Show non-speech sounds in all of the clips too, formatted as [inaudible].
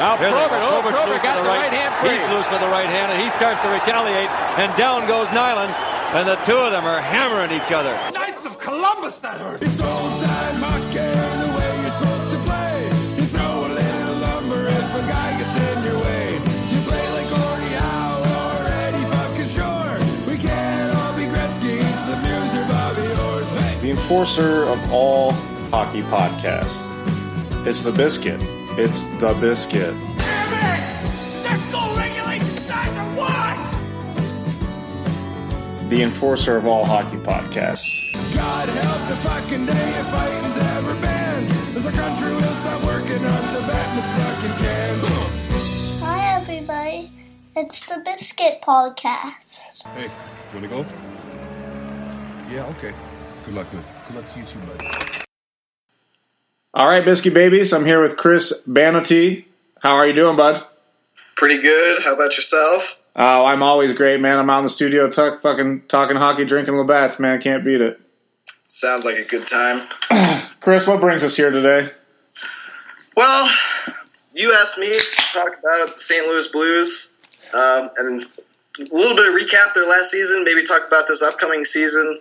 Now Here's Probert, oh, Probert's Probert loose got with the right hand free. He's loose with the right hand, and he starts to retaliate. And down goes Nyland, and the two of them are hammering each other. Knights of Columbus, that hurt. It's old time hockey, the way you're supposed to play. You throw a little lumber if a guy gets in your way. You play like Gordie Howe or Eddie fucking Shore. We can't all be Gretzky, Lemieux or Bobby Orr. Hey! the enforcer of all hockey podcasts. It's the biscuit. It's the biscuit. The enforcer of all hockey podcasts. God help the fucking day if fighting's ever banned. As our country will stop working on Sabatmas fucking cans. Hi, everybody. It's the Biscuit Podcast. Hey, you wanna go? Yeah, okay. Good luck, man. Good luck to you too, buddy. All right, biscuit babies. I'm here with Chris Banotia. How are you doing, bud? Pretty good. How about yourself? Oh, I'm always great, man. I'm out in the studio, tuck, fucking talking hockey, drinking Labatt's, man. I can't beat it. Sounds like a good time. [clears throat] Chris, what brings us here today? Well, you asked me to talk about the St. Louis Blues um, and a little bit of recap their last season, maybe talk about this upcoming season.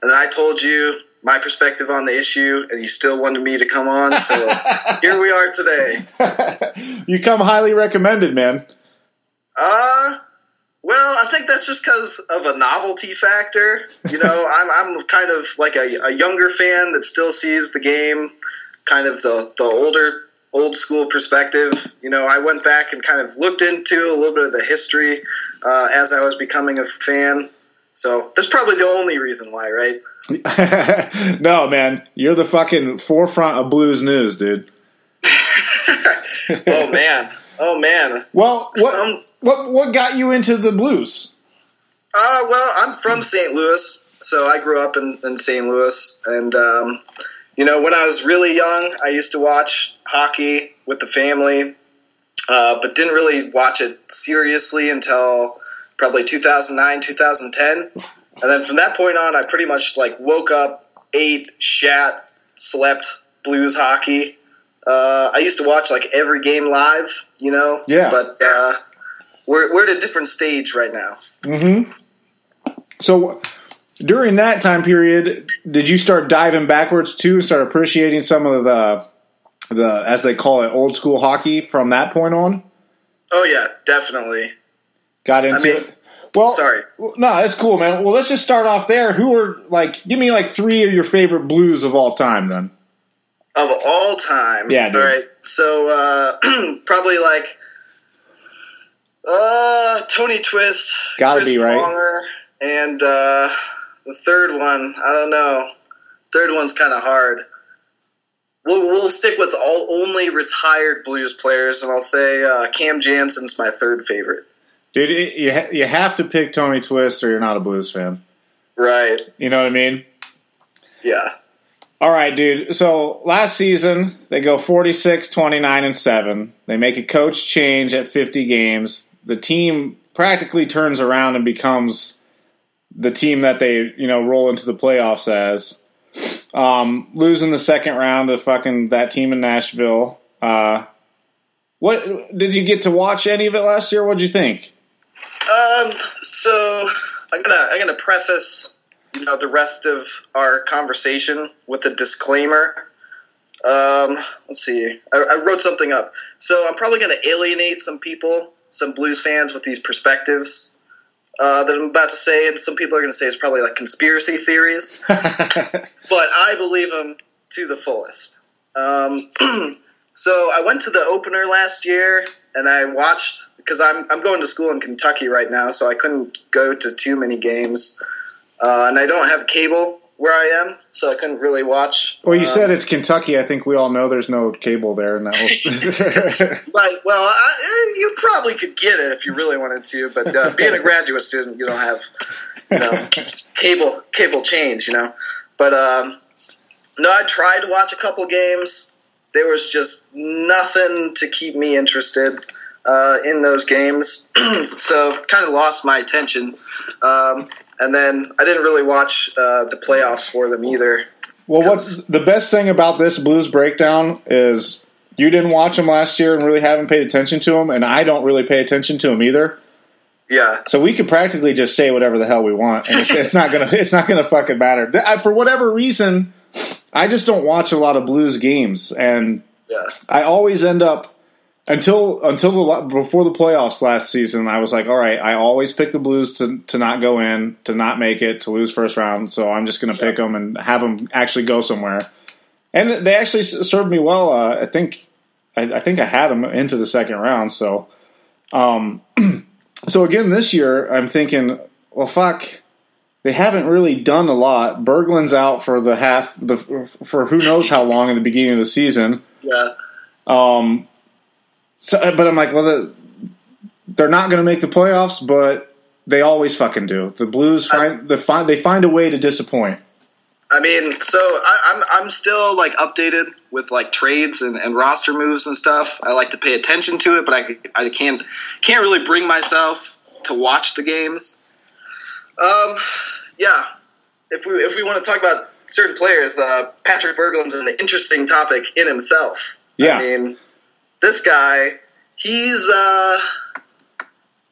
And then I told you my perspective on the issue, and you still wanted me to come on. So [laughs] here we are today. [laughs] you come highly recommended, man. Uh, well, I think that's just because of a novelty factor. You know, [laughs] I'm I'm kind of like a, a younger fan that still sees the game, kind of the the older old school perspective. You know, I went back and kind of looked into a little bit of the history uh, as I was becoming a fan. So that's probably the only reason why, right? [laughs] no, man. You're the fucking forefront of blues news, dude. [laughs] Oh man, oh man. Well, what Some- what what got you into the blues? Uh, well, I'm from St. Louis, so I grew up in, in St. Louis, and um, you know, when I was really young, I used to watch hockey with the family, uh, but didn't really watch it seriously until probably 2009, 2010, and then from that point on, I pretty much like woke up, ate, shat, slept blues hockey. Uh, I used to watch like every game live, you know. Yeah. But uh, we're we're at a different stage right now. Mhm. So during that time period, did you start diving backwards too and start appreciating some of the the as they call it old school hockey from that point on? Oh yeah, definitely. Got into mean- it. Well, sorry. No, that's cool, man. Well, let's just start off there. Who are like? Give me like three of your favorite blues of all time, then. Of all time. Yeah, dude. All right. So uh, [clears throat] probably like uh, Tony Twist. Gotta Chris be, right? Pronger, and uh, the third one, I don't know. Third one's kind of hard. We'll, we'll stick with all only retired blues players, and I'll say uh, Cam Janssen's my third favorite. Dude, it- you ha- you have to pick Tony Twist, or you're not a blues fan. Right. You know what I mean? Yeah. All right, dude. So last season, they go 46, 29, and 7. They make a coach change at 50 games. The team practically turns around and becomes the team that they, you know, roll into the playoffs as. Um, losing the second round to fucking that team in Nashville. Uh, what did you get to watch any of it last year? What'd you think? Um, so I'm gonna I'm gonna preface you know the rest of our conversation with a disclaimer. Um, let's see. I, I wrote something up. So I'm probably gonna alienate some people, some blues fans, with these perspectives uh, that I'm about to say, and some people are gonna say it's probably like conspiracy theories, [laughs] but I believe them to the fullest. Um, [clears throat] so I went to the opener last year, and I watched because I'm I'm going to school in Kentucky right now, so I couldn't go to too many games, uh, and I don't have cable where I am, so I couldn't really watch. Well, you um, said it's Kentucky. I think we all know there's no cable there, and that was. [laughs] Right. [laughs] Well, I, eh, you probably could get it if you really wanted to, but uh, being a [laughs] graduate student, you don't have you know cable cable change, you know. But um, no, I tried to watch a couple games. There was just nothing to keep me interested uh, in those games, [clears throat] so kind of lost my attention. Um, and then I didn't really watch uh, the playoffs for them either. Well, what's the best thing about this blues breakdown is you didn't watch them last year and really haven't paid attention to them, and I don't really pay attention to them either. Yeah, So we could practically just say whatever the hell we want, and it's, it's not gonna [laughs] it's not gonna fucking matter. I- For whatever reason, I just don't watch a lot of Blues games, and yeah, I always end up until until the before the playoffs last season. I was like, all right, I always pick the Blues to to not go in, to not make it, to lose first round. So I'm just going to pick them and have them actually go somewhere. And they actually served me well. Uh, I think I, I think I had them into the second round. So, um, [clears throat] so again this year, I'm thinking, well, fuck. They haven't really done a lot. Berglund's out for the half the for who knows how long in the beginning of the season. yeah. Um, so, but I'm like, well, the, they're not going to make the playoffs, but they always fucking do. The Blues find the find they find a way to disappoint. I mean, so I, I'm I'm still like updated with like trades and, and roster moves and stuff. I like to pay attention to it, but I I can't can't really bring myself to watch the games. Um, yeah. If we if we want to talk about certain players, uh, Patrik Berglund's an interesting topic in himself. Yeah. I mean, this guy, he's uh,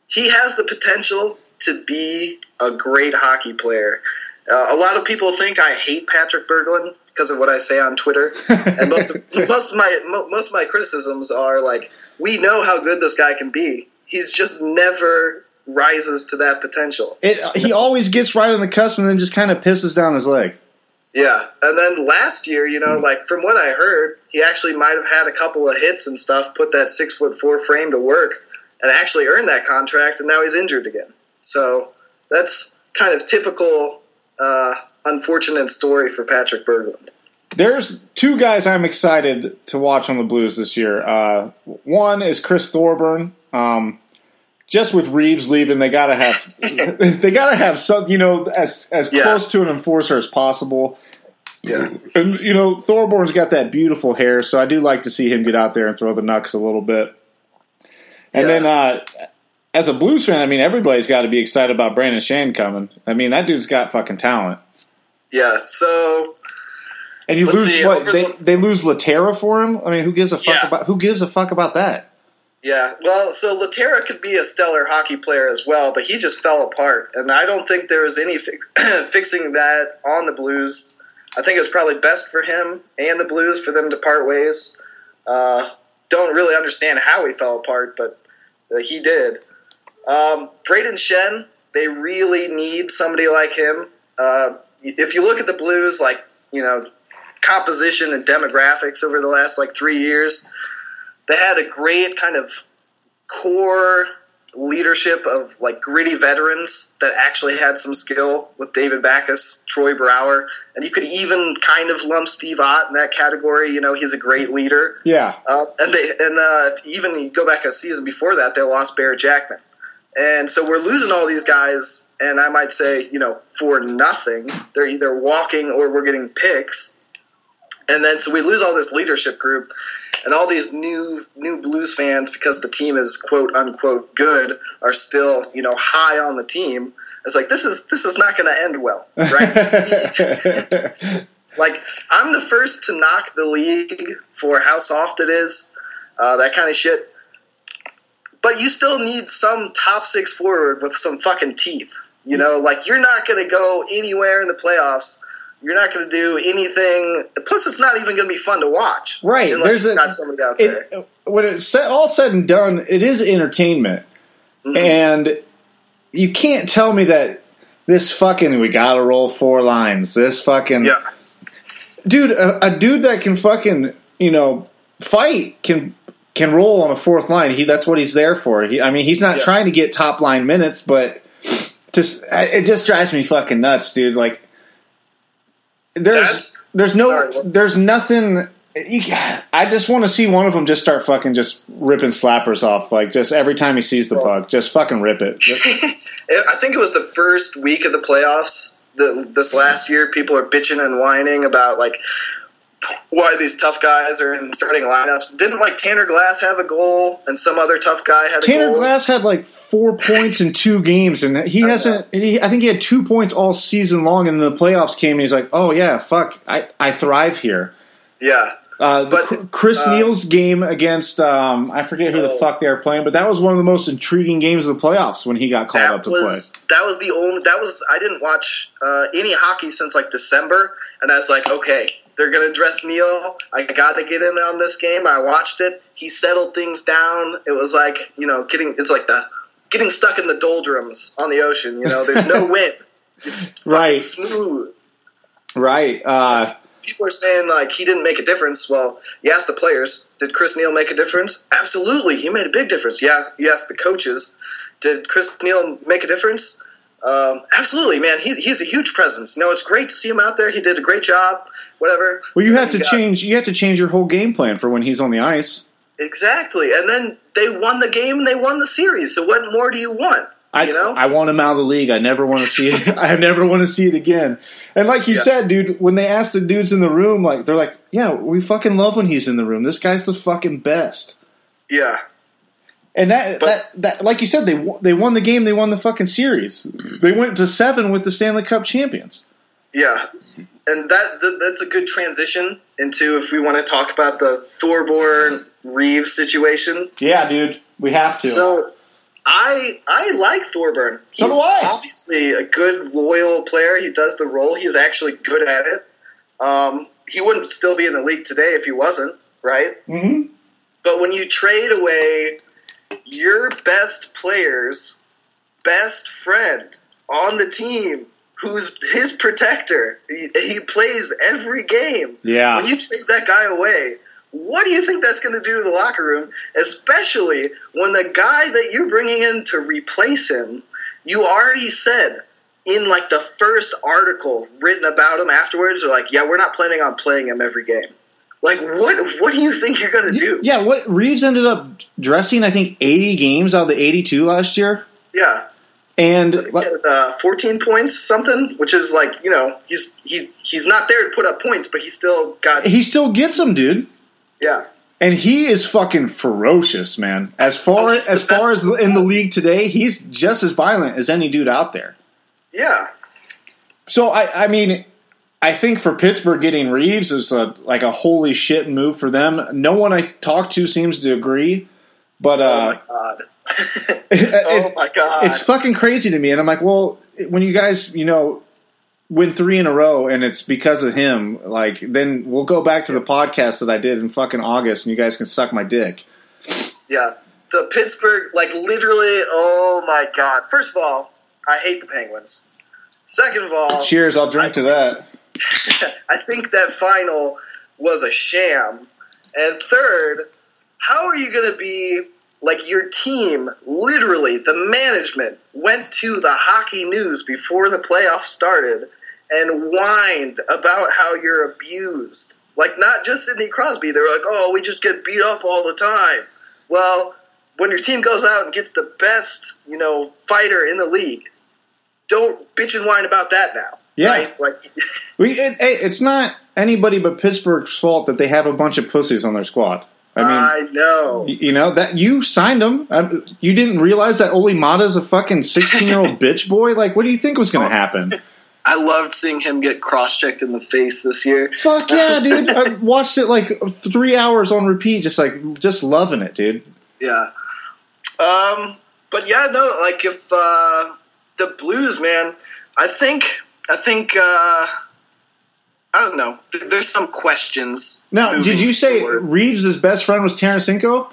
he has the potential to be a great hockey player. Uh, a lot of people think I hate Patrik Berglund because of what I say on Twitter, and most of, [laughs] most of my mo- most of my criticisms are like, we know how good this guy can be. He's just never rises to that potential. It, he always gets right on the cusp and then just kind of pisses down his leg. Yeah, and then last year, you know, like from what I heard, he actually might have had a couple of hits and stuff, put that six foot four frame to work, and actually earned that contract, and now he's injured again. So that's kind of typical, uh, unfortunate story for Patrik Berglund. There's two guys I'm excited to watch on the Blues this year. Uh, one is Chris Thorburn. Um, just with Reaves leaving, they gotta have [laughs] they gotta have some, you know, as as Yeah. close to an enforcer as possible. Yeah, And you know, Thorburn's got that beautiful hair, so I do like to see him get out there and throw the knucks a little bit. And Yeah. then, uh, as a Blues fan, I mean, everybody's got to be excited about Brayden Schenn coming. I mean, that dude's got fucking talent. yeah. So And you Let's lose see, what they the- they lose Lehtera for him. I mean, who gives a fuck Yeah. about who gives a fuck about that? Yeah, well, so Lehtera could be a stellar hockey player as well, but he just fell apart, and I don't think there was any fix- [clears throat] fixing that on the Blues. I think it was probably best for him and the Blues for them to part ways. Uh, don't really understand how he fell apart, but uh, he did. Um, Brayden Schenn, they really need somebody like him. Uh, if you look at the Blues, like you know, composition and demographics over the last like three years, they had a great kind of core leadership of like gritty veterans that actually had some skill with David Backes, Troy Brouwer, and you could even kind of lump Steve Ott in that category. You know, he's a great leader. Yeah, Uh, and they and uh, even you go back a season before that, they lost Barrett Jackman, and so we're losing all these guys. And I might say, you know, for nothing, they're either walking or we're getting picks. And then so we lose all this leadership group, and all these new new Blues fans because the team is quote unquote good are still you know high on the team. It's like this is this is not going to end well, right? [laughs] like I'm the first to knock the league for how soft it is, uh, that kind of shit. But you still need some top six forward with some fucking teeth. You know, like you're not going to go anywhere in the playoffs. You're not going to do anything. Plus, it's not even going to be fun to watch, right. Unless There's you've a, got somebody out there. when it's all said and done, it is entertainment, Mm-hmm. and you can't tell me that this fucking we gotta roll four lines. This fucking yeah, dude, a, a dude that can fucking you know fight can can roll on a fourth line. He that's what he's there for. He, I mean, he's not Yeah. trying to get top line minutes, but just it just drives me fucking nuts, dude. Like there's That's- there's no sorry, there's nothing. I just want to see one of them just start fucking just ripping slappers off, like just every time he sees the puck, just fucking rip it. [laughs] I think it was the first week of the playoffs. The, this last year, people are bitching and whining about like why these tough guys are in starting lineups. Didn't like Tanner Glass have a goal, and some other tough guy had a Tanner? Glass had like four points in two games, and he hasn't. He, I think he had two points all season long, and the playoffs came, and he's like, "Oh yeah, fuck, I, I thrive here." Yeah, Uh, the But, Chris uh, Neil's game against um, I forget who the Oh. fuck they were playing, but that was one of the most intriguing games of the playoffs when he got called up to was that was the only that was I didn't watch uh, any hockey since like December, and I was like, okay, they're gonna dress Neil. I got to get in on this game. I watched it. He settled things down. It was like you know getting it's like the getting stuck in the doldrums on the ocean. You know, there's no [laughs] wind. It's Right. smooth. Right. Uh, People are saying like he didn't make a difference. Well, you ask the players, did Chris Neil make a difference? Absolutely, he made a big difference. You ask, you ask the coaches, did Chris Neil make a difference? Um, absolutely, man. He, he's a huge presence. You know, it's great to see him out there. He did a great job. Whatever. well, you have to got- change. You have to change your whole game plan for when he's on the ice. exactly. And then they won the game and they won the series. So what more do you want? I, you know, I want him out of the league. I never want to see it. [laughs] I never want to see it again. And like you Yeah. said, dude, when they asked the dudes in the room, like they're like, "Yeah, we fucking love when he's in the room. This guy's the fucking best." yeah. And that But- that that like you said, they they won the game. They won the fucking series. They went to seven with the Stanley Cup champions. Yeah, and that, that that's a good transition into if we want to talk about the Thorburn Reaves situation. Yeah, dude, we have to. So, I I like Thorburn. So He's do I. Obviously, a good loyal player. He does the role. He's actually good at it. Um, he wouldn't still be in the league today if he wasn't, right? hmm But when you trade away your best player's best friend on the team, who's his protector, he, he plays every game. Yeah. When you take that guy away, what do you think that's going to do to the locker room? Especially when the guy that you're bringing in to replace him, you already said in like the first article written about him afterwards, are like, yeah, we're not planning on playing him every game. Like, what? What do you think you're going to do? Yeah, what Reaves ended up dressing, I think, eighty games out of the eighty-two last year, Yeah. And Uh, 14 points, something, which is like you know he's he he's not there to put up points, but he still got he still gets them, dude. yeah And he is fucking ferocious, man. As far Oh, as far as in the league today, he's just as violent as any dude out there. yeah So I, I mean, I think for Pittsburgh getting Reaves is a, like a holy shit move for them. No one I talk to seems to agree, but oh uh, my god it- [laughs] oh my god it's fucking crazy to me. And I'm like, well, when you guys, you know, win three in a row and it's because of him, like, then we'll go back to the podcast that I did in fucking August and you guys can suck my dick. yeah the Pittsburgh like literally oh my god first of all I hate the Penguins second of all Cheers, I'll drink to that. [laughs] I think that final was a sham. And third, how are you going to be like your team? Literally, the management went to the hockey news before the playoffs started and whined about how you're abused. Like, not just Sidney Crosby. They were like, oh, we just get beat up all the time. Well, when your team goes out and gets the best, you know, fighter in the league, don't bitch and whine about that now. Yeah. Right? Like, We, it, it's not anybody but Pittsburgh's fault that they have a bunch of pussies on their squad. I mean, I know. you know that you signed them. Um, you didn't realize that Olli Maatta's a fucking sixteen-year-old [laughs] bitch boy. Like, what do you think was going to happen? I loved seeing him get cross checked in the face this year. Fuck yeah, [laughs] dude! I watched it like three hours on repeat, just like just loving it, dude. Yeah. Um, but yeah, no, like if uh, the Blues, man, I think, I think, uh, I don't know. There's some questions. Now, did you say forward. Reaves' best friend was Tarasenko?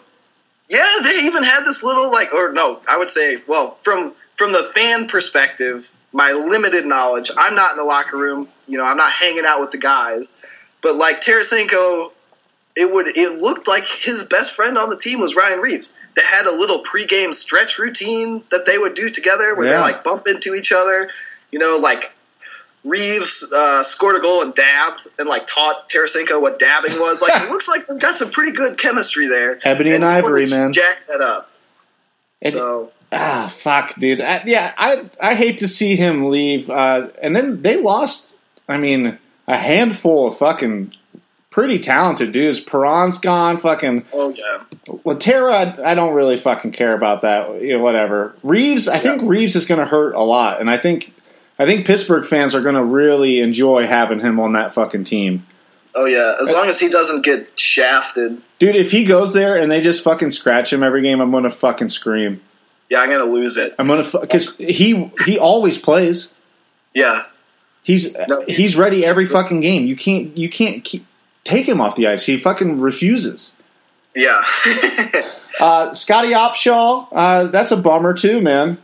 Yeah, they even had this little like, or no, I would say, well, from from the fan perspective, my limited knowledge, I'm not in the locker room. You know, I'm not hanging out with the guys, but like Tarasenko, it would it looked like his best friend on the team was Ryan Reaves. They had a little pregame stretch routine that they would do together, where Yeah. they like bump into each other. You know, like Reaves uh, scored a goal and dabbed, and like taught Tarasenko what dabbing was. Like [laughs] it looks like they've got some pretty good chemistry there. Ebony and one Ivory, man. jack that up. And- so Ah, fuck, dude. I, yeah, I I hate to see him leave. Uh, and then they lost. I mean, a handful of fucking pretty talented dudes. Perron's gone. Fucking oh yeah, Lehtera. I, I don't really fucking care about that. You know, whatever. Reaves. I think Reaves is going to hurt a lot, and I think I think Pittsburgh fans are going to really enjoy having him on that fucking team. Oh yeah, as long as he doesn't get shafted. Dude, if he goes there and they just fucking scratch him every game, I'm gonna fucking scream. Yeah, I'm gonna lose it. I'm gonna because he he always plays. Yeah, He's No. he's ready every fucking game. You can't you can't keep, take him off the ice. He fucking refuses. yeah. [laughs] Uh, Scottie Upshall, uh, that's a bummer too, man.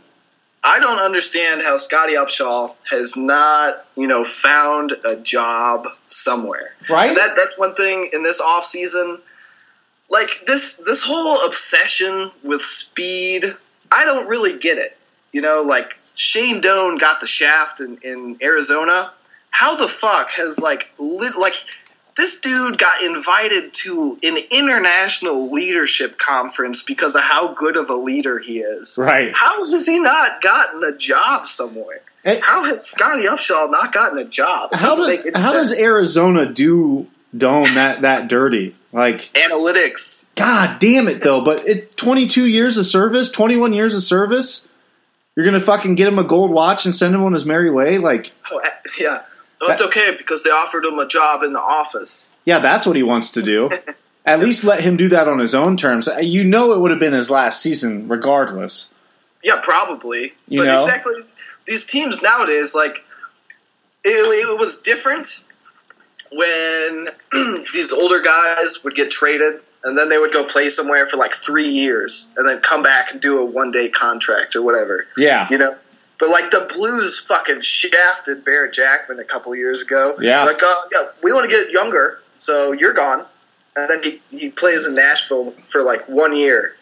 I don't understand how Scottie Upshall has not, you know, found a job somewhere. Right? And that that's one thing in this off season. Like this this whole obsession with speed, I don't really get it. You know, like Shane Doan got the shaft in, in Arizona. How the fuck has like lit, like this dude got invited to an international leadership conference because of how good of a leader he is. Right. How has he not gotten a job somewhere? Eh. How has Scottie Upshall not gotten a job? How does how does. Arizona do Doan that that dirty? Like, analytics? god damn it though. But it 22 years of service, 21 years of service. You're gonna fucking get him a gold watch and send him on his merry way. Like, Oh, [laughs] yeah. No, it's okay because they offered him a job in the office. yeah, that's what he wants to do. [laughs] At least let him do that on his own terms. Uh, you know, it would have been his last season, regardless. Yeah, probably. You but know? exactly, these teams nowadays, like, it, it was different when [clears throat] these older guys would get traded and then they would go play somewhere for like three years and then come back and do a one day contract or whatever. Yeah, You know? But like the Blues fucking shafted Barrett Jackman a couple years ago. Yeah. Like, uh, yeah, we want to get younger, so you're gone. And then he, he plays in Nashville for like one year.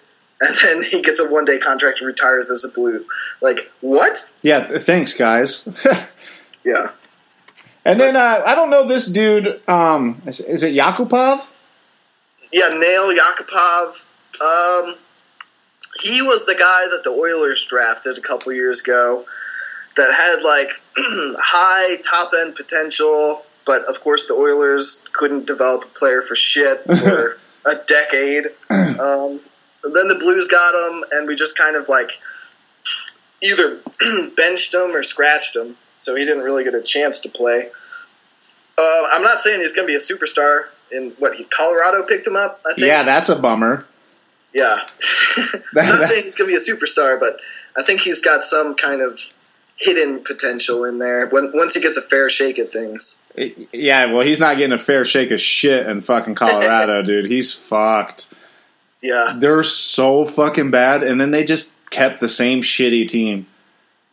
And then he gets a one day contract and retires as a Blue. Like, what? yeah. Thanks, guys. [laughs] Yeah. and then uh, I don't know this dude. Um, is, is it Yakupov? Yeah, Nail Yakupov. Um, he was the guy that the Oilers drafted a couple years ago that had like [clears throat] high top end potential, but of course the Oilers couldn't develop a player for shit [laughs] for a decade. Um, then the Blues got him, and we just kind of like either [clears throat] benched him or scratched him, so he didn't really get a chance to play. Uh, I'm not saying he's going to be a superstar. In what he Colorado picked him up, I think. Yeah, that's a bummer. Yeah. I'm [laughs] not saying he's going to be a superstar, but I think he's got some kind of hidden potential in there when once he gets a fair shake at things. Yeah, well, he's not getting a fair shake of shit in fucking Colorado, [laughs] dude. He's fucked. Yeah. They're so fucking bad, and then they just kept the same shitty team.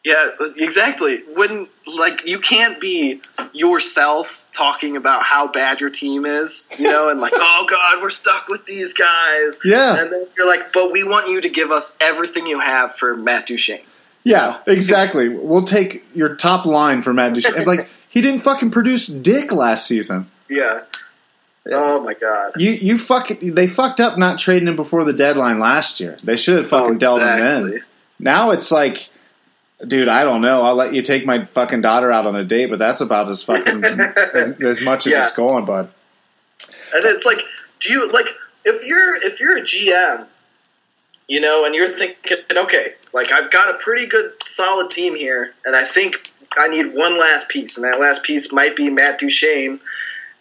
Yeah, exactly. When like you can't be yourself talking about how bad your team is, you know, and like, [laughs] oh god, we're stuck with these guys. Yeah. And then you're like, but we want you to give us everything you have for Matt Duchene. Yeah, exactly. We'll take your top line for Matt Duchene. like [laughs] he didn't fucking produce dick last season. Yeah. Oh my god. You you fuck they fucked up not trading him before the deadline last year. They should have fucking Oh, dealt him in. Now it's like, dude, I don't know. I'll let you take my fucking daughter out on a date, but that's about as fucking [laughs] as, as much as Yeah. it's going, bud. And it's like, do you like if you're if you're a GM, you know, and you're thinking, okay, like I've got a pretty good solid team here, and I think I need one last piece, and that last piece might be Matt Duchene.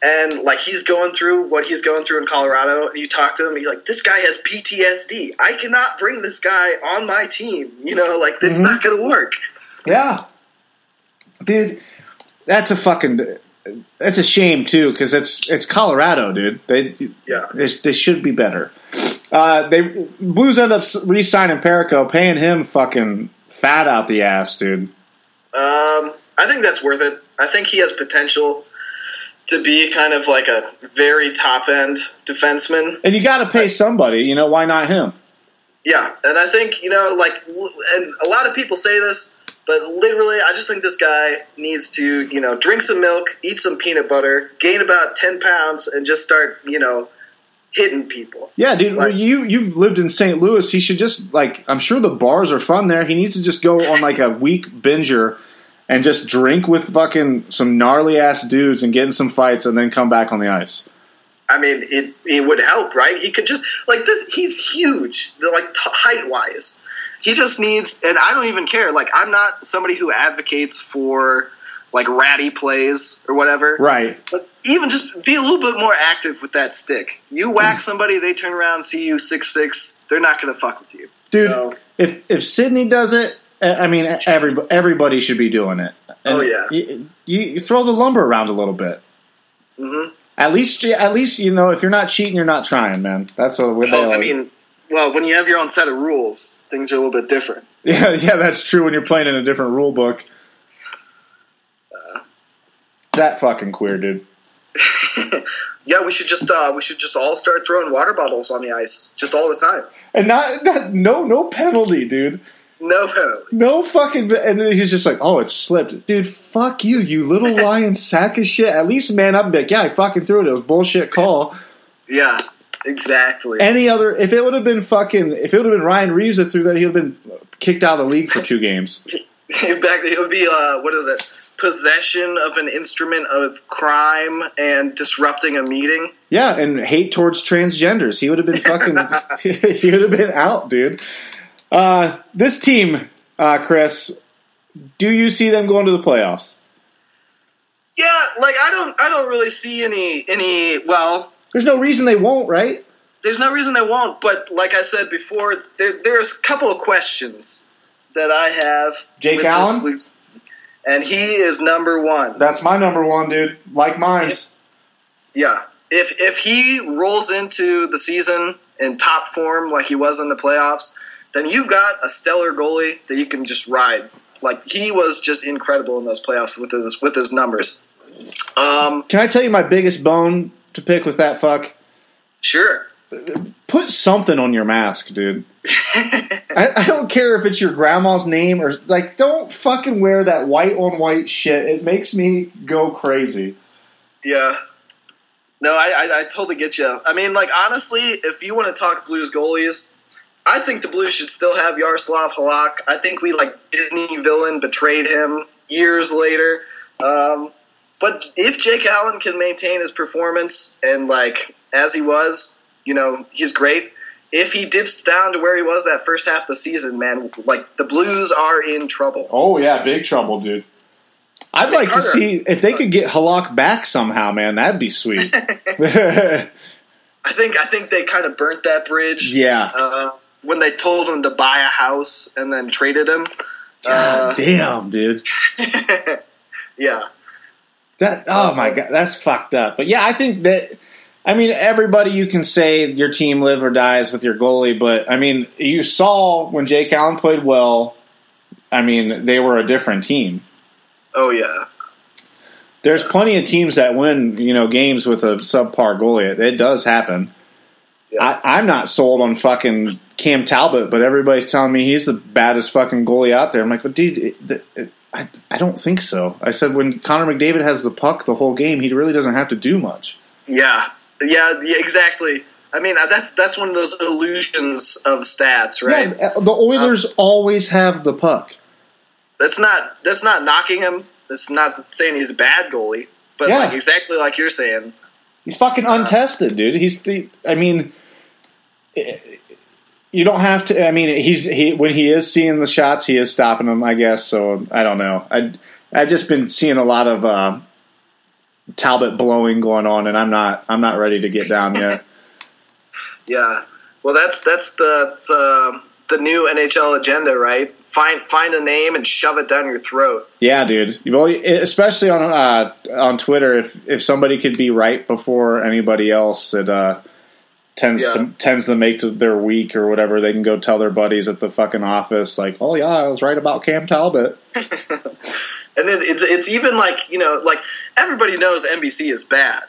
And like he's going through what he's going through in Colorado, and you talk to him, he's like, "This guy has PTSD. I cannot bring this guy on my team. You know, like this is not going to work." Yeah, dude, that's a fucking that's a shame too because it's it's Colorado, dude. They Yeah. they, they should be better. Uh, they Blues end up re-signing Parayko, paying him fucking fat out the ass, dude. Um, I think that's worth it. I think he has potential to be kind of like a very top end defenseman. And you got to pay somebody, you know? Why not him? Yeah, and I think you know, like, and a lot of people say this, but literally, I just think this guy needs to, you know, drink some milk, eat some peanut butter, gain about ten pounds, and just start, you know, hitting people. Yeah, dude. Right. You you've lived in St. Louis. He should just like. I'm sure the bars are fun there. He needs to just go on like a week binger and just drink with fucking some gnarly ass dudes and get in some fights and then come back on the ice. I mean, it it would help, right? He could just like this. He's huge, like t- height wise. He just needs, and I don't even care. Like, I'm not somebody who advocates for, like ratty plays or whatever. Right. But even just be a little bit more active with that stick. You Mm. whack somebody, they turn around, see you six six. They're not going to fuck with you, Dude, So, if if Sidney does it, I mean every, everybody should be doing it. Oh, yeah. You, you, throw the lumber around a little bit. mhm. At least at least you know if you're not cheating, you're not trying, man. That's what they Oh, I mean, well, when you have your own set of rules, things are a little bit different. [laughs] Yeah, yeah, that's true when you're playing in a different rule book. That fucking queer dude. [laughs] Yeah, we should just uh, we should just all start throwing water bottles on the ice just all the time. And not, not no no penalty, dude. No penalty. No fucking and he's just like, "Oh, it slipped." Dude, fuck you, you little [laughs] lying sack of shit. At least man up and be like, "Yeah, I fucking threw it. It was bullshit call." Yeah, exactly. Any other if it would have been fucking if it would have been Ryan Reaves that threw that, he would have been kicked out of the league for two games. Back it would be uh, what is it? Possession of an instrument of crime and disrupting a meeting. Yeah, and hate towards transgenders. He would have been fucking. [laughs] [laughs] he would have been out, dude. Uh, this team, uh, Chris, do you see them going to the playoffs? Yeah, like I don't I don't really see any any well, There's no reason they won't, right? there's no reason they won't, but like I said before, there, there's a couple of questions that I have. Jake Allen? Blues- and he is number one. That's my number one, dude. Like mine's. Yeah, if if he rolls into the season in top form like he was in the playoffs, then you've got a stellar goalie that you can just ride. Like he was just incredible in those playoffs with his with his numbers. Um, Can I tell you my biggest bone to pick with that fuck? sure. Put something on your mask, dude. [laughs] I, I don't care if it's your grandma's name or like. Don't fucking wear that white on white shit. It makes me go crazy. Yeah. No, I, I, I totally get you. I mean, like honestly, if you want to talk Blues goalies, I think the Blues should still have Yaroslav Halak. I think we like Disney villain betrayed him years later. Um, but if Jake Allen can maintain his performance and like as he was, you know, he's great. If he dips down to where he was that first half of the season, man, like the Blues are in trouble. Oh yeah, big trouble, dude. I'd like to see if they could get Halak back somehow, man. That'd be sweet. [laughs] I think I think they kind of burnt that bridge. [laughs] yeah. uh, when they told him to buy a house and then traded him. God Uh, damn, dude. [laughs] yeah, That oh my god, that's fucked up. But yeah, I think that I mean everybody you can say your team live or dies with your goalie, but I mean you saw when Jake Allen played well. I mean they were a different team. oh yeah, There's plenty of teams that win, you know, games with a subpar goalie. It, it does happen. Yeah. I, I'm not sold on fucking Cam Talbot, but everybody's telling me he's the baddest fucking goalie out there. I'm like, but dude, it, it, it, I, I don't think so. I said when Connor McDavid has the puck the whole game, he really doesn't have to do much. yeah, yeah, yeah, exactly. I mean, uh, that's that's one of those illusions of stats, right? Yeah, the Oilers always have the puck. That's not that's not knocking him. That's not saying he's a bad goalie, but Yeah. like exactly like you're saying. He's fucking untested, dude. He's the. I mean, eh, you don't have to. I mean, he's he when he is seeing the shots, he is stopping them. I guess. So I don't know. I I've just been seeing a lot of uh, Talbot blowing going on, and I'm not. I'm not ready to get down yet. [laughs] Yeah. Well, that's that's the that's, uh, the new NHL agenda, right? Find find a name and shove it down your throat. yeah, dude. Well, especially on uh, on Twitter, if if somebody could be right before anybody else, it uh, tends Yeah. to, tends to make to their week or whatever. They can go tell their buddies at the fucking office, like, "Oh yeah, I was right about Cam Talbot." [laughs] And then it's it's even like you know like everybody knows NBC is bad,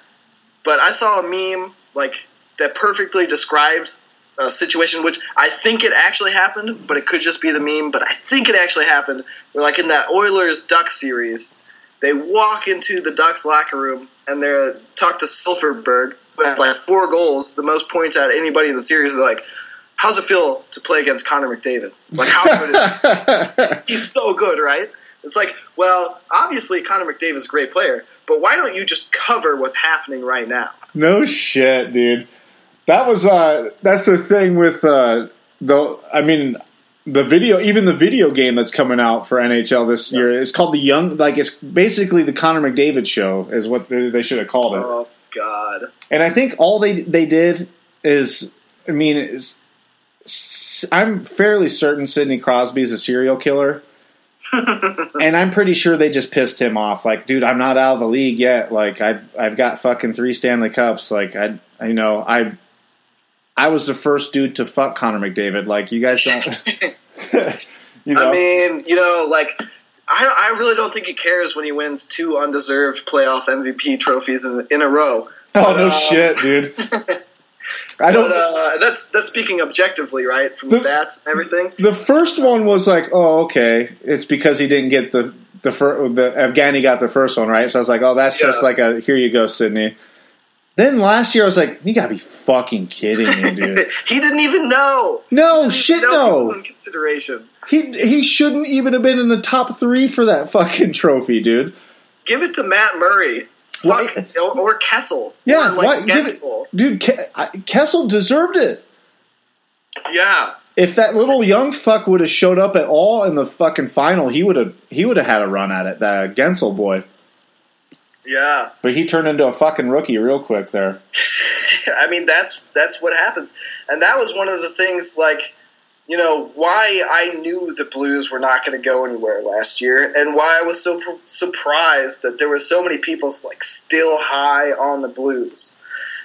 but I saw a meme like that perfectly described a situation which I think it actually happened, but it could just be the meme. But I think it actually happened. Where like in that Oilers Ducks series, they walk into the Ducks locker room and they're uh, talk to Silfverberg, who had like four goals, the most points out of anybody in the series. They're like. How's it feel to play against Connor McDavid? Like, how good is he? [laughs] he's so good, right? It's like, well, obviously Connor McDavid's a great player, but why don't you just cover what's happening right now? No shit, dude. That was uh that's the thing with uh the I mean the video, even the video game that's coming out for NHL this year, is called the Young. Like it's basically the Connor McDavid show, is what they, they should have called it. Oh God. And I think all they they did is, I mean, is, I'm fairly certain Sidney Crosby is a serial killer. [laughs] and I'm pretty sure they just pissed him off. Like, dude, I'm not out of the league yet. Like, I've I've got fucking three Stanley Cups. Like, I I know I I was the first dude to fuck Connor McDavid. Like, you guys don't. [laughs] [laughs] you know, I mean, you know, like I, I really don't think he cares when he wins two undeserved playoff MVP trophies in, in a row. oh no uh, shit, dude. [laughs] I don't. But uh, that's that's speaking objectively, right? From The- stats and everything. The first one was like, oh, okay, it's because he didn't get the the fir- the Afghani got the first one right. So I was like, oh, that's just like a here you go, Sidney. Then last year I was like, you gotta be fucking kidding me, dude. [laughs] he didn't even know. No shit, No, he was no. consideration. He he shouldn't even have been in the top three for that fucking trophy, dude. Give it to Matt Murray. Fuck, or, or Kessel. Yeah, or like why- give it- dude. Ke- I- Kessel deserved it. Yeah. If that little young fuck would have showed up at all in the fucking final, he would have he would have had a run at it. That Guentzel boy. Yeah. But he turned into a fucking rookie real quick there. [laughs] I mean, that's that's what happens, and that was one of the things. Like, you know, why I knew the Blues were not going to go anywhere last year, and why I was so pr- surprised that there were so many people like still high on the Blues.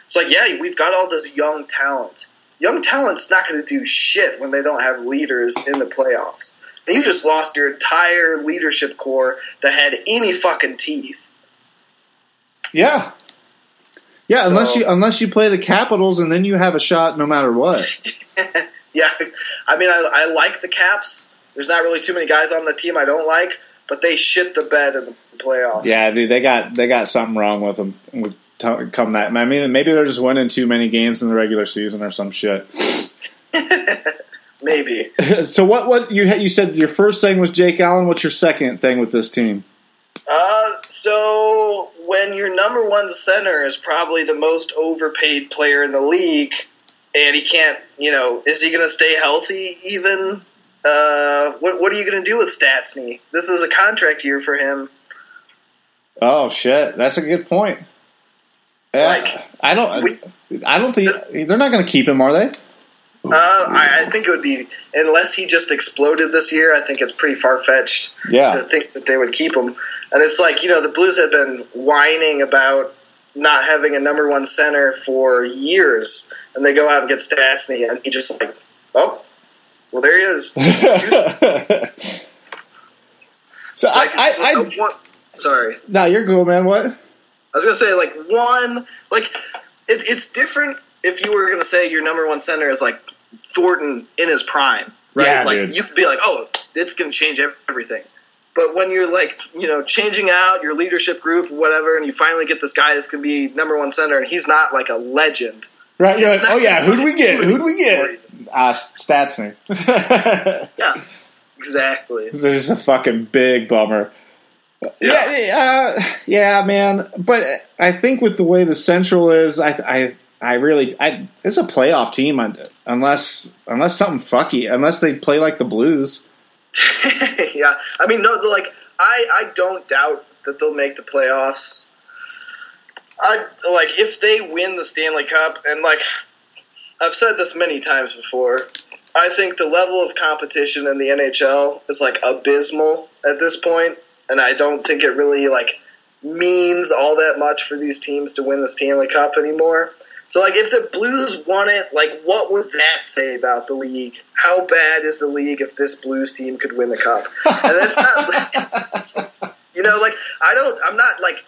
It's like, yeah, we've got all this young talent. Young talent's not going to do shit when they don't have leaders in the playoffs. And you just lost your entire leadership core that had any fucking teeth. Yeah. Yeah, unless you unless you play the Capitals and then you have a shot no matter what. [laughs] Yeah, I mean, I, I like the Caps. There's not really too many guys on the team I don't like, but they shit the bed in the playoffs. yeah, dude, they got they got something wrong with them. with- Come that, I mean, maybe they're just winning too many games in the regular season or some shit. [laughs] maybe. [laughs] so what? What you you said your first thing was Jake Allen. What's your second thing with this team? Uh, so when your number one center is probably the most overpaid player in the league, and he can't, you know, is he going to stay healthy even? Uh, what, what are you going to do with Stastny? This is a contract year for him. Oh shit, that's a good point. Yeah, Like, I don't, I don't think they're not going to keep him, are they? Uh, I, I think it would be unless he just exploded this year. I think it's pretty far fetched Yeah. to think that they would keep him. And it's like you know the Blues have been whining about not having a number one center for years, and they go out and get Stastny, and he just like, oh, well there he is. [laughs] so It's like, I, I, I, one- sorry, no, you're cool, man. What? I was gonna say like one like it, it's different if you were gonna say your number one center is like Thornton in his prime, right? Yeah, like dude. you could be like, oh, it's gonna change everything. But when you're like, you know, changing out your leadership group, whatever, and you finally get this guy that's gonna be number one center, and he's not like a legend. Right? You're like, oh yeah, who do we get? Who do we get? Uh, Stastny. [laughs] Yeah, exactly. This is a fucking big bummer. Yeah, yeah, uh, yeah, man. But I think with the way the Central is, I, I, I really, I, it's a playoff team unless, unless something fucky, unless they play like the Blues. [laughs] yeah, I mean, no, like I, I don't doubt that they'll make the playoffs. I like if they win the Stanley Cup, and like I've said this many times before. I think the level of competition in the NHL is like abysmal at this point, and I don't think it really like means all that much for these teams to win the Stanley Cup anymore. So, like, if the Blues won it, like, what would that say about the league? How bad is the league if this Blues team could win the cup? And that's not, [laughs] you know, like, I don't, I'm not like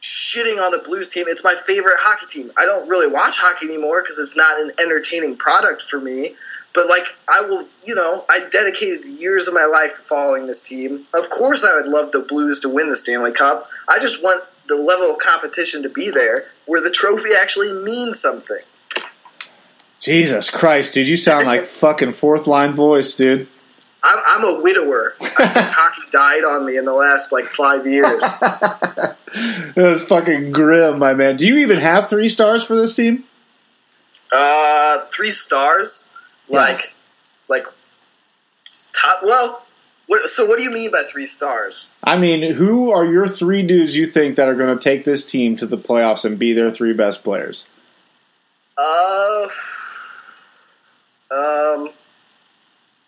shitting on the Blues team. It's my favorite hockey team. I don't really watch hockey anymore because it's not an entertaining product for me. But like, I will, you know, I dedicated years of my life to following this team. Of course, I would love the Blues to win the Stanley Cup. I just want the level of competition to be there where the trophy actually means something. Jesus Christ, dude, you sound like fucking fourth line voice, dude. I'm, I'm a widower. [laughs] Hockey died on me in the last like five years. [laughs] That's fucking grim, my man. Do you even have three stars for this team? Uh, three stars, Yeah. like, like top. Well, what, so what do you mean by three stars? I mean, who are your three dudes you think that are going to take this team to the playoffs and be their three best players? Uh, um,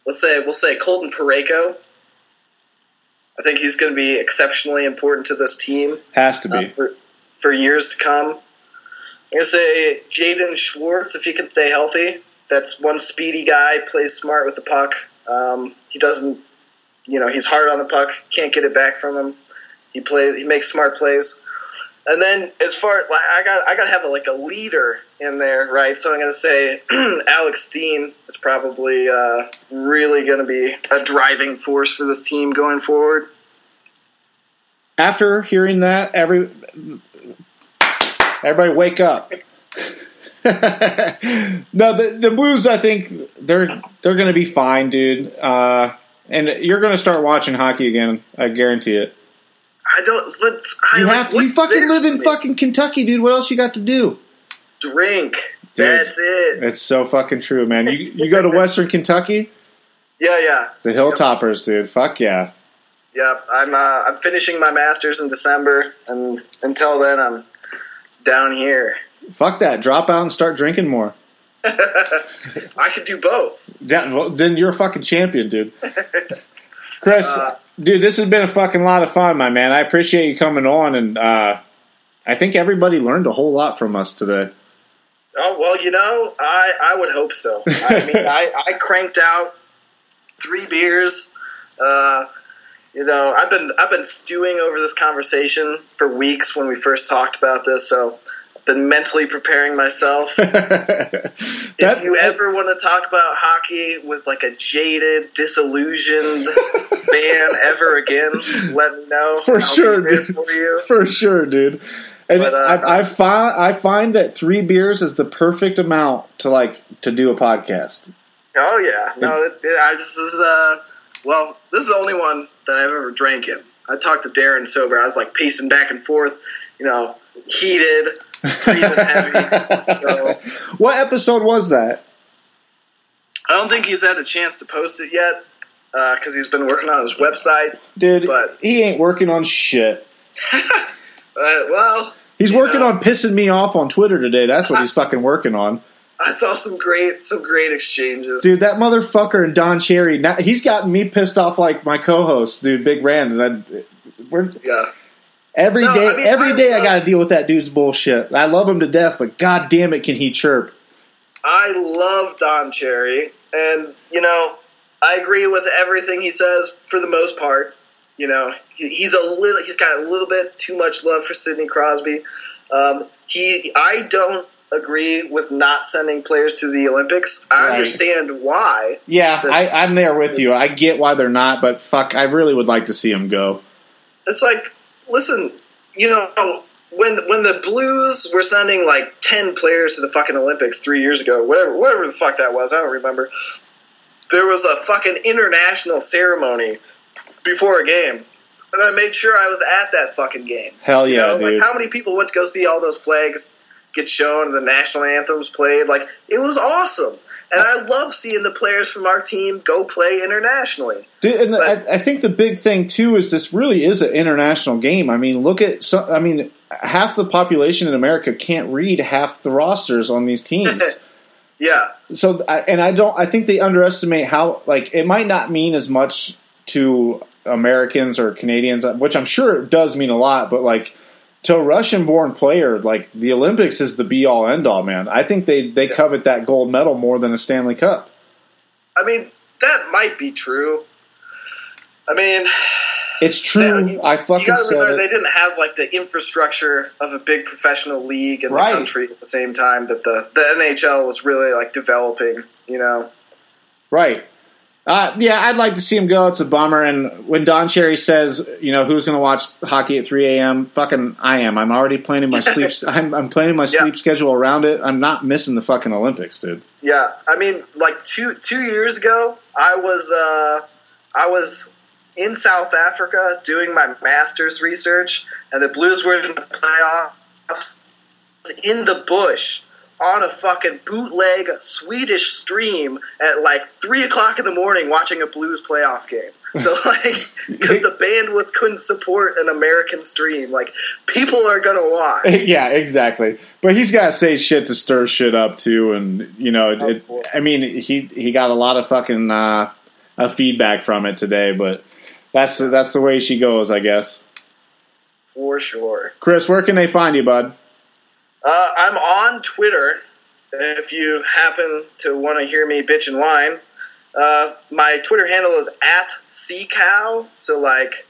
let's say we'll say Colton Parayko. I think he's going to be exceptionally important to this team Has to uh, be. for for years to come. I'm going to say Jaden Schwartz if he can stay healthy. That's one speedy guy, plays smart with the puck. Um, he doesn't, you know, he's hard on the puck, can't get it back from him. He play, he makes smart plays. And then as far like I got I got to have a, like a leader in there, right? So I'm going to say [clears throat] Alex Steen is probably uh, really going to be a driving force for this team going forward. After hearing that, every everybody wake up. [laughs] no, the the Blues. I think they're they're going to be fine, dude. Uh, and you're going to start watching hockey again. I guarantee it. I don't. I, You like, have to, you fucking live in fucking Kentucky, dude. What else you got to do? drink. Dude. That's it. It's so fucking true, man. You [laughs] you go to Western Kentucky, Yeah, yeah, the Hilltoppers, dude. Fuck yeah. yeah. I'm uh, I'm finishing my masters in December, and until then, I'm down here. Fuck that. Drop out and start drinking more. [laughs] I could do both. Yeah, well, then you're a fucking champion, dude. [laughs] Chris, Uh, dude, this has been a fucking lot of fun, my man. I appreciate you coming on, and uh, I think everybody learned a whole lot from us today. Oh well, you know, I I would hope so. I mean, I I cranked out three beers. Uh, you know, I've been I've been stewing over this conversation for weeks when we first talked about this, so been mentally preparing myself. [laughs] that, if you ever want to talk about hockey with like a jaded, disillusioned [laughs] fan ever again, let me know. For I'll sure, dude. for you. for sure, dude. And But, uh, I, I find I find that three beers is the perfect amount to like to do a podcast. Oh yeah, no, it, it, I, this is uh, well, this is the only one that I've ever drank in. I talked to Darren sober. I was like pacing back and forth, you know, heated, breathing heavy. [laughs] So What episode was that? I don't think he's had a chance to post it yet because he's been working on his website. Dude, But- he ain't working on shit. [laughs] Uh, well, He's working know, on pissing me off on Twitter today. That's what he's fucking working on. I saw some great, some great exchanges. Dude, that motherfucker and Don Cherry, now, he's gotten me pissed off like my co-host, dude, Big Rand. And I, we're Yeah, every No, day, I mean, every I day I got to deal with that dude's bullshit. I love him to death, but god damn it, can he chirp? I love Don Cherry, and you know, I agree with everything he says for the most part. You know, he, he's a little, he's got a little bit too much love for Sidney Crosby. Um, he, I don't agree with not sending players to the Olympics. I Right. understand why. Yeah, The- I, I'm there with you. I get why they're not, but fuck, I really would like to see them go. It's like, listen, you know, when when the Blues were sending like ten players to the fucking Olympics three years ago, whatever whatever the fuck that was, I don't remember. There was a fucking international ceremony before a game, and I made sure I was at that fucking game. Hell You yeah, know, like how many people went to go see all those flags get shown and the national anthems played? Like it was awesome. And I love seeing the players from our team go play internationally. Dude, and But- I, I think the big thing too is this really is an international game. I mean, look at some. I mean, half the population in America can't read half the rosters on these [laughs] teams. Yeah. so, and I don't. I think they underestimate how like it might not mean as much to Americans or Canadians, which I'm sure it does mean a lot. But like to a Russian-born player, like the Olympics is the be-all, end-all, man. I think they they covet that gold medal more than a Stanley Cup. I mean, that might be true. I mean, It's true. you- I you fucking got to said remember it. they didn't have like the infrastructure of a big professional league in Right. the country at the same time that the the NHL was really like developing. You know, Right. Uh, yeah, I'd like to see him go. It's a bummer. And when Don Cherry says, you know, who's going to watch hockey at 3 a.m., fucking I am. I'm already planning my sleep. [laughs] I'm, I'm planning my Yeah. sleep schedule around it. I'm not missing the fucking Olympics, dude. yeah. I mean, like two two years ago, I was uh, I was in South Africa doing my master's research, and the Blues were in the playoffs. In the bush, on a fucking bootleg Swedish stream at like three o'clock in the morning watching a Blues playoff game. So [laughs] like, because the bandwidth couldn't support an American stream, like people are gonna watch. [laughs] yeah, exactly. But he's got to say shit to stir shit up too, and you know, it. I mean, he he got a lot of fucking uh, uh, feedback from it today, but that's that's the way she goes, I guess. For sure. Chris, where can they find you, bud? Uh, I'm on Twitter. If you happen to want to hear me bitch and whine, uh, my Twitter handle is at CCow. So like,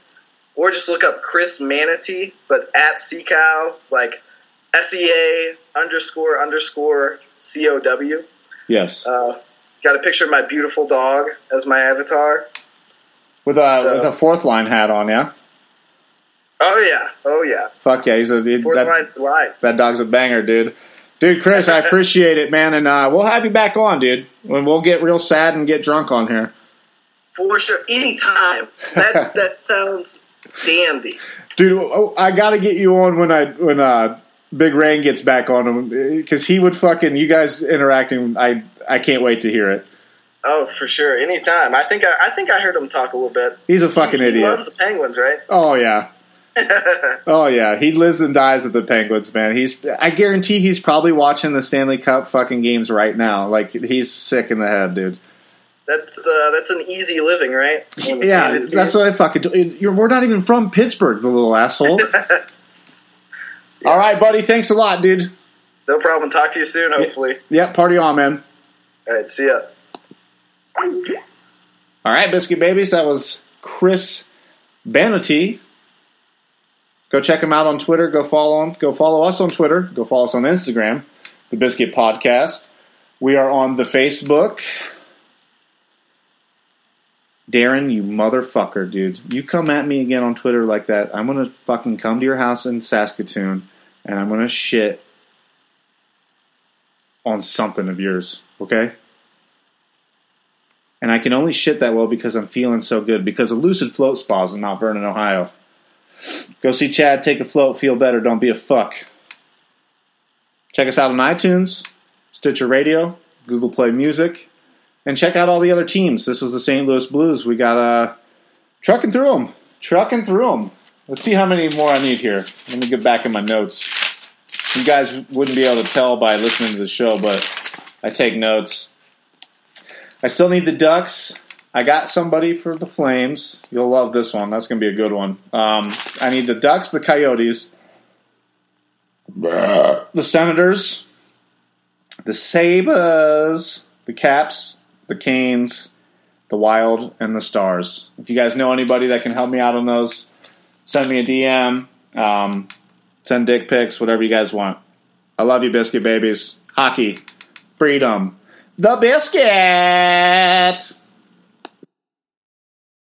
or just look up Chris Manatee, but at CCow, like S E A underscore underscore C O W. Yes, Uh, got a picture of my beautiful dog as my avatar. with a so- with a fourth line hat on, yeah. Oh yeah, oh yeah. Fuck yeah, he's a he- Fourth that, line for life. that dog's a banger, dude. Dude, Chris, I [laughs] appreciate it, man, and uh, we'll have you back on, dude. When we'll get real sad and get drunk on here. For sure, anytime. That [laughs] that sounds dandy. Dude, oh, I got to get you on when I when uh, Big Rain gets back on him because he would fucking you guys interacting. I I can't wait to hear it. Oh, for sure, anytime. I think I, I think I heard him talk a little bit. He's a fucking he, he idiot. loves the Penguins, right? Oh yeah, [laughs] oh yeah. He lives and dies with the Penguins, man. He's I guarantee he's probably watching the Stanley Cup fucking games right now. Like he's sick in the head, dude. That's uh, that's an easy living, right? Yeah, that's what I fucking. do. You're, we're not even from Pittsburgh, the little asshole. [laughs] All right, buddy. Thanks a lot, dude. no problem. Talk to you soon, hopefully. Yeah, party on, man. All right, see ya. All right, Biscuit Babies. That was Chris Banotia. Go check him out on Twitter. Go follow him. Go follow us on Twitter. Go follow us on Instagram, The Biscuit Podcast. We are on the Facebook. Darren, you motherfucker, dude. You come at me again on Twitter like that, I'm going to fucking come to your house in Saskatoon and I'm going to shit on something of yours, okay? And I can only shit that well because I'm feeling so good because of Lucid Float Spas in Mount Vernon, Ohio. Go see Chad, take a float, feel better, don't be a fuck. Check us out on iTunes, Stitcher Radio, Google Play Music, and check out all the other teams. This was the St. Louis Blues. We got uh, trucking through them, trucking through them. Let's see how many more I need here. Let me get back in my notes. You guys wouldn't be able to tell by listening to the show, but I take notes. I still need the Ducks. I got somebody for the Flames. You'll love this one. That's going to be a good one. Um, I need the Ducks, the Coyotes, the Senators, the Sabres, the Caps, the Canes, the Wild, and the Stars. If you guys know anybody that can help me out on those, send me a DM. Um, send dick pics, whatever you guys want. I love you, biscuit babies. Hockey, freedom, the biscuit.